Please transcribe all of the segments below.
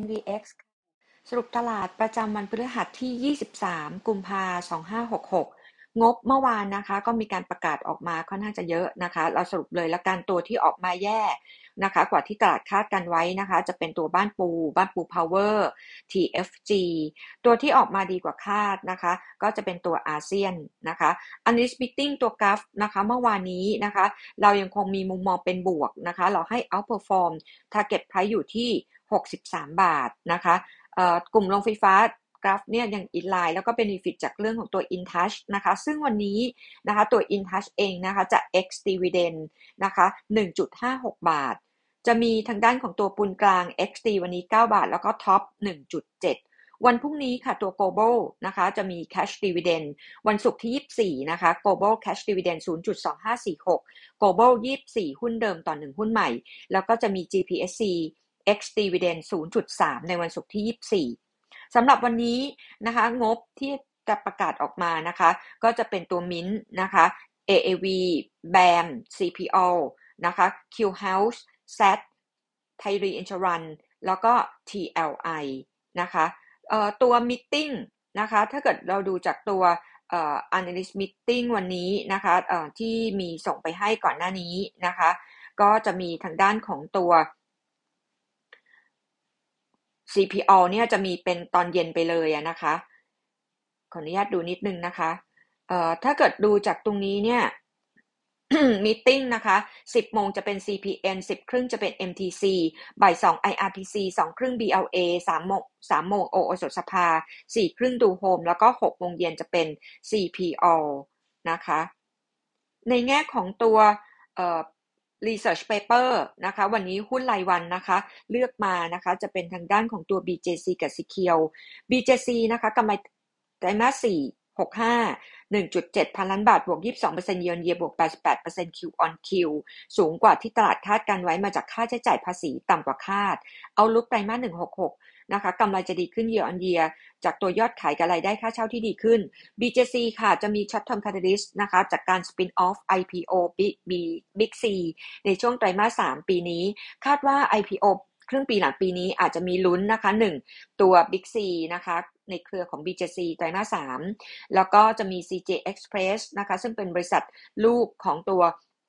NVX สรุปตลาดประจำวันพฤหัสที่ 23 กุมภาพันธ์ 2566งบเมื่อวานนะคะก็มีการประกาศออกมาค่อนข้างจะเยอะนะคะ เราสรุปเลยละกันตัวที่ออกมาแย่นะคะ กว่าที่ตลาดคาดกันไว้นะคะ จะเป็นตัวบ้านปู บ้านปูพาวเวอร์ TFG ตัวที่ออกมาดีกว่าคาดนะคะ ก็จะเป็นตัวอาเซียนนะคะอันนี้มิ t i n g ตัวกราฟนะคะเมื่อวานนี้นะคะ เรายังคงมีมุมมองเป็นบวกนะคะ เราให้ outperform target price อยู่ที่ 63 บาทนะคะกลุ่มโรงไฟฟ้า GULF เนี่ยยัง inline แล้วก็ benefit จากเรื่องของตัว InTouch นะคะ ซึ่งวันนี้นะคะตัว InTouch เองนะคะจะ ex dividend นะคะ 1.56 บาท จะมีทางด้านของตัวปูนกลาง XD วันนี้ 9 บาท แล้วก็ TOP 1.7 วันพรุ่งนี้ค่ะตัว global นะคะจะมี cash dividend วันศุกร์ที่ 24 นะคะ global cash dividend 0.2546 global 24 หุ้นเดิมต่อ 1 หุ้นใหม่ แล้วก็จะมี GPSC X dividend 0.3 ในวันศุกร์ที่ 24สำหรับวันนี้นะคะงบที่จะประกาศออกมานะคะ ก็จะเป็นตัวมินนะคะ AAV BAM CPO นะคะ Q House SAT ไทยรีอินชรันแล้วก็ TLI นะคะตัว meeting นะคะถ้าเกิดเราดูจากตัว analyst meeting วันนี้นะคะที่มีส่งไปให้ก่อนหน้านี้นะคะก็จะมีทางด้านของตัว CPO เนี่ยจะมีเป็นตอนเย็นไปเลยนะคะ ขออนุญาตดูนิดนึงนะคะเอ่อถ้าเกิดดูจากตรงนี้เนี่ยมีติ้งนะคะ 10 โมงจะเป็น CPN 10 ครึ่งจะเป็น MTC บ่าย 2 IRPC 2 ครึ่ง BLA 3โมง3โมงโอโอสสภา 4 ครึ่งดูโฮม แล้วก็ 6 โมงเย็นจะเป็น CPO นะคะ ในแง่ของตัว Research Paper นะคะ วันนี้หุ้นรายวันนะคะ เลือกมานะคะจะเป็นทางด้านของตัว BJC กับ s e c u r BJC นะคะกำไรไตรมาส4 65 1.7 พันล้านบาท บวก 22%เยือนเยียบวก 88% Q on Q สูงกว่าที่ตลาดคาดการไว้มาจากค่าใช้จ่ายภาษีต่ำกว่าคาด เอาลุกไตรมาส166 นะคะกำไรจะดีขึ้น year on year จากตัวยอดขายกับรายได้ค่าเช่าที่ดีขึ้น BJC ค่ะจะมี short term catalyst นะคะจากการ spin off IPO Big C ในช่วงไตรมาส 3 ปีนี้ คาดว่า IPO ครึ่งปีหลังปีนี้อาจจะมีลุ้นนะคะ 1 ตัว Big C นะคะในเครือของ BJC ไตรมาส 3 แล้วก็จะมี CJ Express นะคะซึ่งเป็นบริษัทลูกของตัว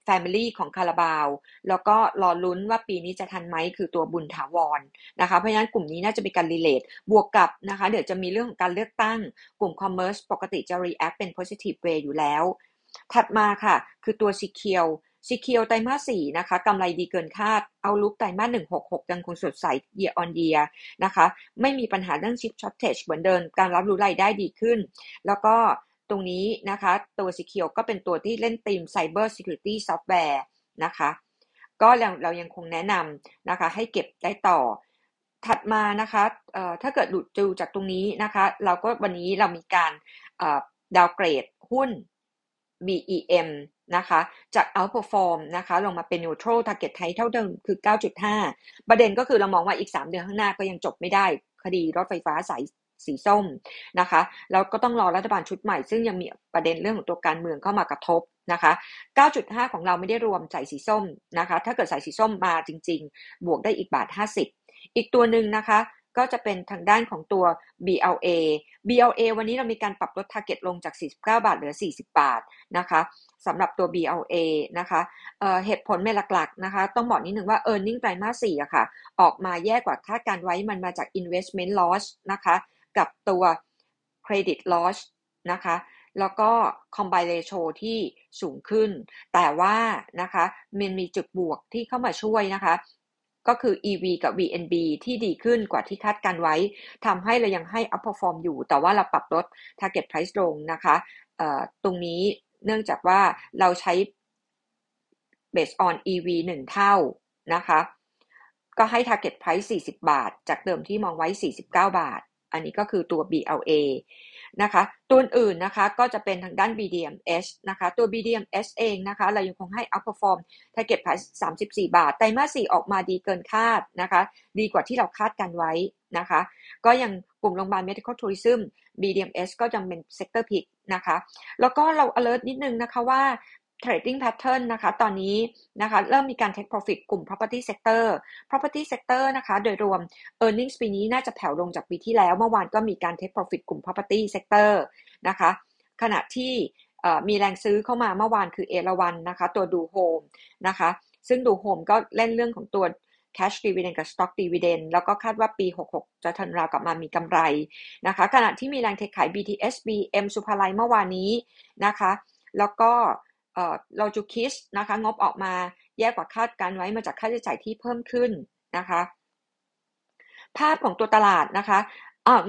Family ของคาราบาว แล้วก็รอลุ้นว่าปีนี้จะทันไหมคือตัวบุญถาวรนะคะเพราะฉะนั้นกลุ่มนี้น่าจะมีการ relate บวกกับนะคะเดี๋ยวจะมีเรื่องของการเลือกตั้ง กลุ่ม Commerce ปกติจะ react เป็น positive way อยู่แล้ว ถัดมาค่ะ คือตัว s e c u r e SECURE ไตรมาสสี่นะคะกำไรดีเกินคาด outlook ไตรมาสหนึ่งหกหกยังคงสดใส year on year นะคะ ไม่มีปัญหาเรื่อง chip shortage เหมือนเดิมการรับรู้รายได้ดีขึ้น แล้วก็ ตรงนี้นะคะ ตัว Secure ก็เป็นตัวที่เล่นธีม Cyber Security Software นะคะ ก็เราเรายังคงแนะนำนะคะ ให้เก็บได้ต่อ ถัดมานะคะถ้าเกิดดูดูจากตรงนี้นะคะ เราก็วันนี้เรามีการดาวเกรดหุ้น BEM นะคะ จาก outperform นะคะ ลงมาเป็น neutral target ไทยเท่าเดิมคือ 9.5 ประเด็นก็คือเรามองว่าอีก 3 เดือนข้างหน้าก็ยังจบไม่ได้ คดีรถไฟฟ้าสาย สีส้มนะคะแล้วก็ต้องรอรัฐบาลชุดใหม่ ซึ่งยังมีประเด็นเรื่องของตัวการเมืองเข้ามากระทบนะคะ 9.5 ของเราไม่ได้รวมสายสีส้มนะคะ ถ้าเกิดสายสีส้มมาจริง ๆ บวกได้อีกบาท 50 อีกตัวหนึ่งนะคะ ก็จะเป็นทางด้านของตัว BLA BLA วันนี้เรามีการปรับลด target ลงจาก 49 บาทเหลือ 40 บาทนะคะสำหรับตัว BLA นะคะเเหตุผลเมหลักๆนะคะ ต้องบอกนิดหนึ่งว่า e a r n i n g ไตรมาส4อะค่ะ ออกมาแย่กว่าคาดการไว้มันมาจาก investment loss นะคะ กับตัว credit loss นะคะ แล้วก็ combine ratio ที่สูงขึ้น แต่ว่านะคะมันมีจุดบวกที่เข้ามาช่วยนะคะก็คือ EV กับ VNB ที่ดีขึ้นกว่าที่คาดการไว้ทำให้เรายังให้ upperform อยู่ แต่ว่าเราปรับลด target price ลงนะคะตรงนี้เนื่องจากว่าเราใช้ based on EV 1 เท่านะคะ ก็ให้ target price 40 บาท จากเดิมที่มองไว้ 49 บาท อันนี้ก็คือตัว BLA นะคะ ตัวอื่นนะคะก็จะเป็นทางด้าน BDMs นะคะ ตัว BDMs เองนะคะ เรายังคงให้ outperform target price 34 บาท ไตรมาส 4 ออกมาดีเกินคาดนะคะ ดีกว่าที่เราคาดกันไว้นะคะ ก็ยังกลุ่มโรงพยาบาล medical tourism BDMs ก็ยังเป็น sector pick นะคะ แล้วก็เรา alert นิดนึงนะคะว่า trading pattern นะคะ ตอนนี้นะคะเริ่มมีการ take profit กลุ่ม property sector property sector นะคะโดยรวม earnings ปีนี้น่าจะแผ่วลงจากปีที่แล้ว เมื่อวานก็มีการ take profit กลุ่ม property sector นะคะขณะที่มีแรงซื้อเข้ามาเมื่อวานคือเอราวันนะคะ ตัวดูโฮมนะคะ ซึ่งดูโฮมก็เล่นเรื่องของตัว cash dividend กับ stock dividend แล้วก็คาดว่าปี 66 จะ turnaround กลับมามีกำไรนะคะ ขณะที่มีแรงเทขาย BTS BM ศุภาลัยเมื่อวานนี้นะคะ แล้วก็ เอ่อ Rojukiss นะคะงบออกมาแย่กว่าคาดการณ์ไว้มาจากค่าใช้จ่ายที่เพิ่มขึ้นนะคะ ภาพของตัวตลาดนะคะ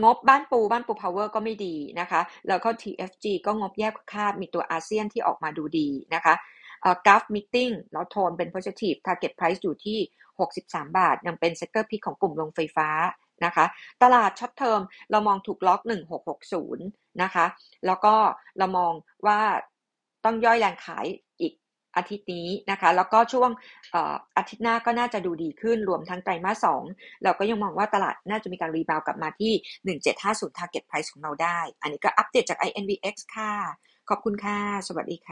งบบ้านปูบ้านปูพาวเวอร์ก็ไม่ดีนะคะ แล้วก็ TFG ก็งบแย่กว่าคาดมีตัวอาเซียนที่ออกมาดูดีนะคะเอ่อ GULF Meeting แล้วโทนเป็น positive target price อยู่ที่ 63 บาท ยังเป็น sector pick ของกลุ่มโรงไฟฟ้านะคะ ตลาด short term เรามองถูกล็อก 1660 นะคะ แล้วก็เรามองว่า ต้องย่อยแรงขายอีกอาทิตย์นี้นะคะ แล้วก็ช่วงอาทิตย์หน้าก็น่าจะดูดีขึ้นรวมทั้งไตรมาสสองเราก็ยังมองว่าตลาดน่าจะมีการ rebound กลับมาที่ 1750 target price ของเราได้ อันนี้ก็อัปเดตจาก INVX ค่ะ ขอบคุณค่ะ สวัสดีค่ะ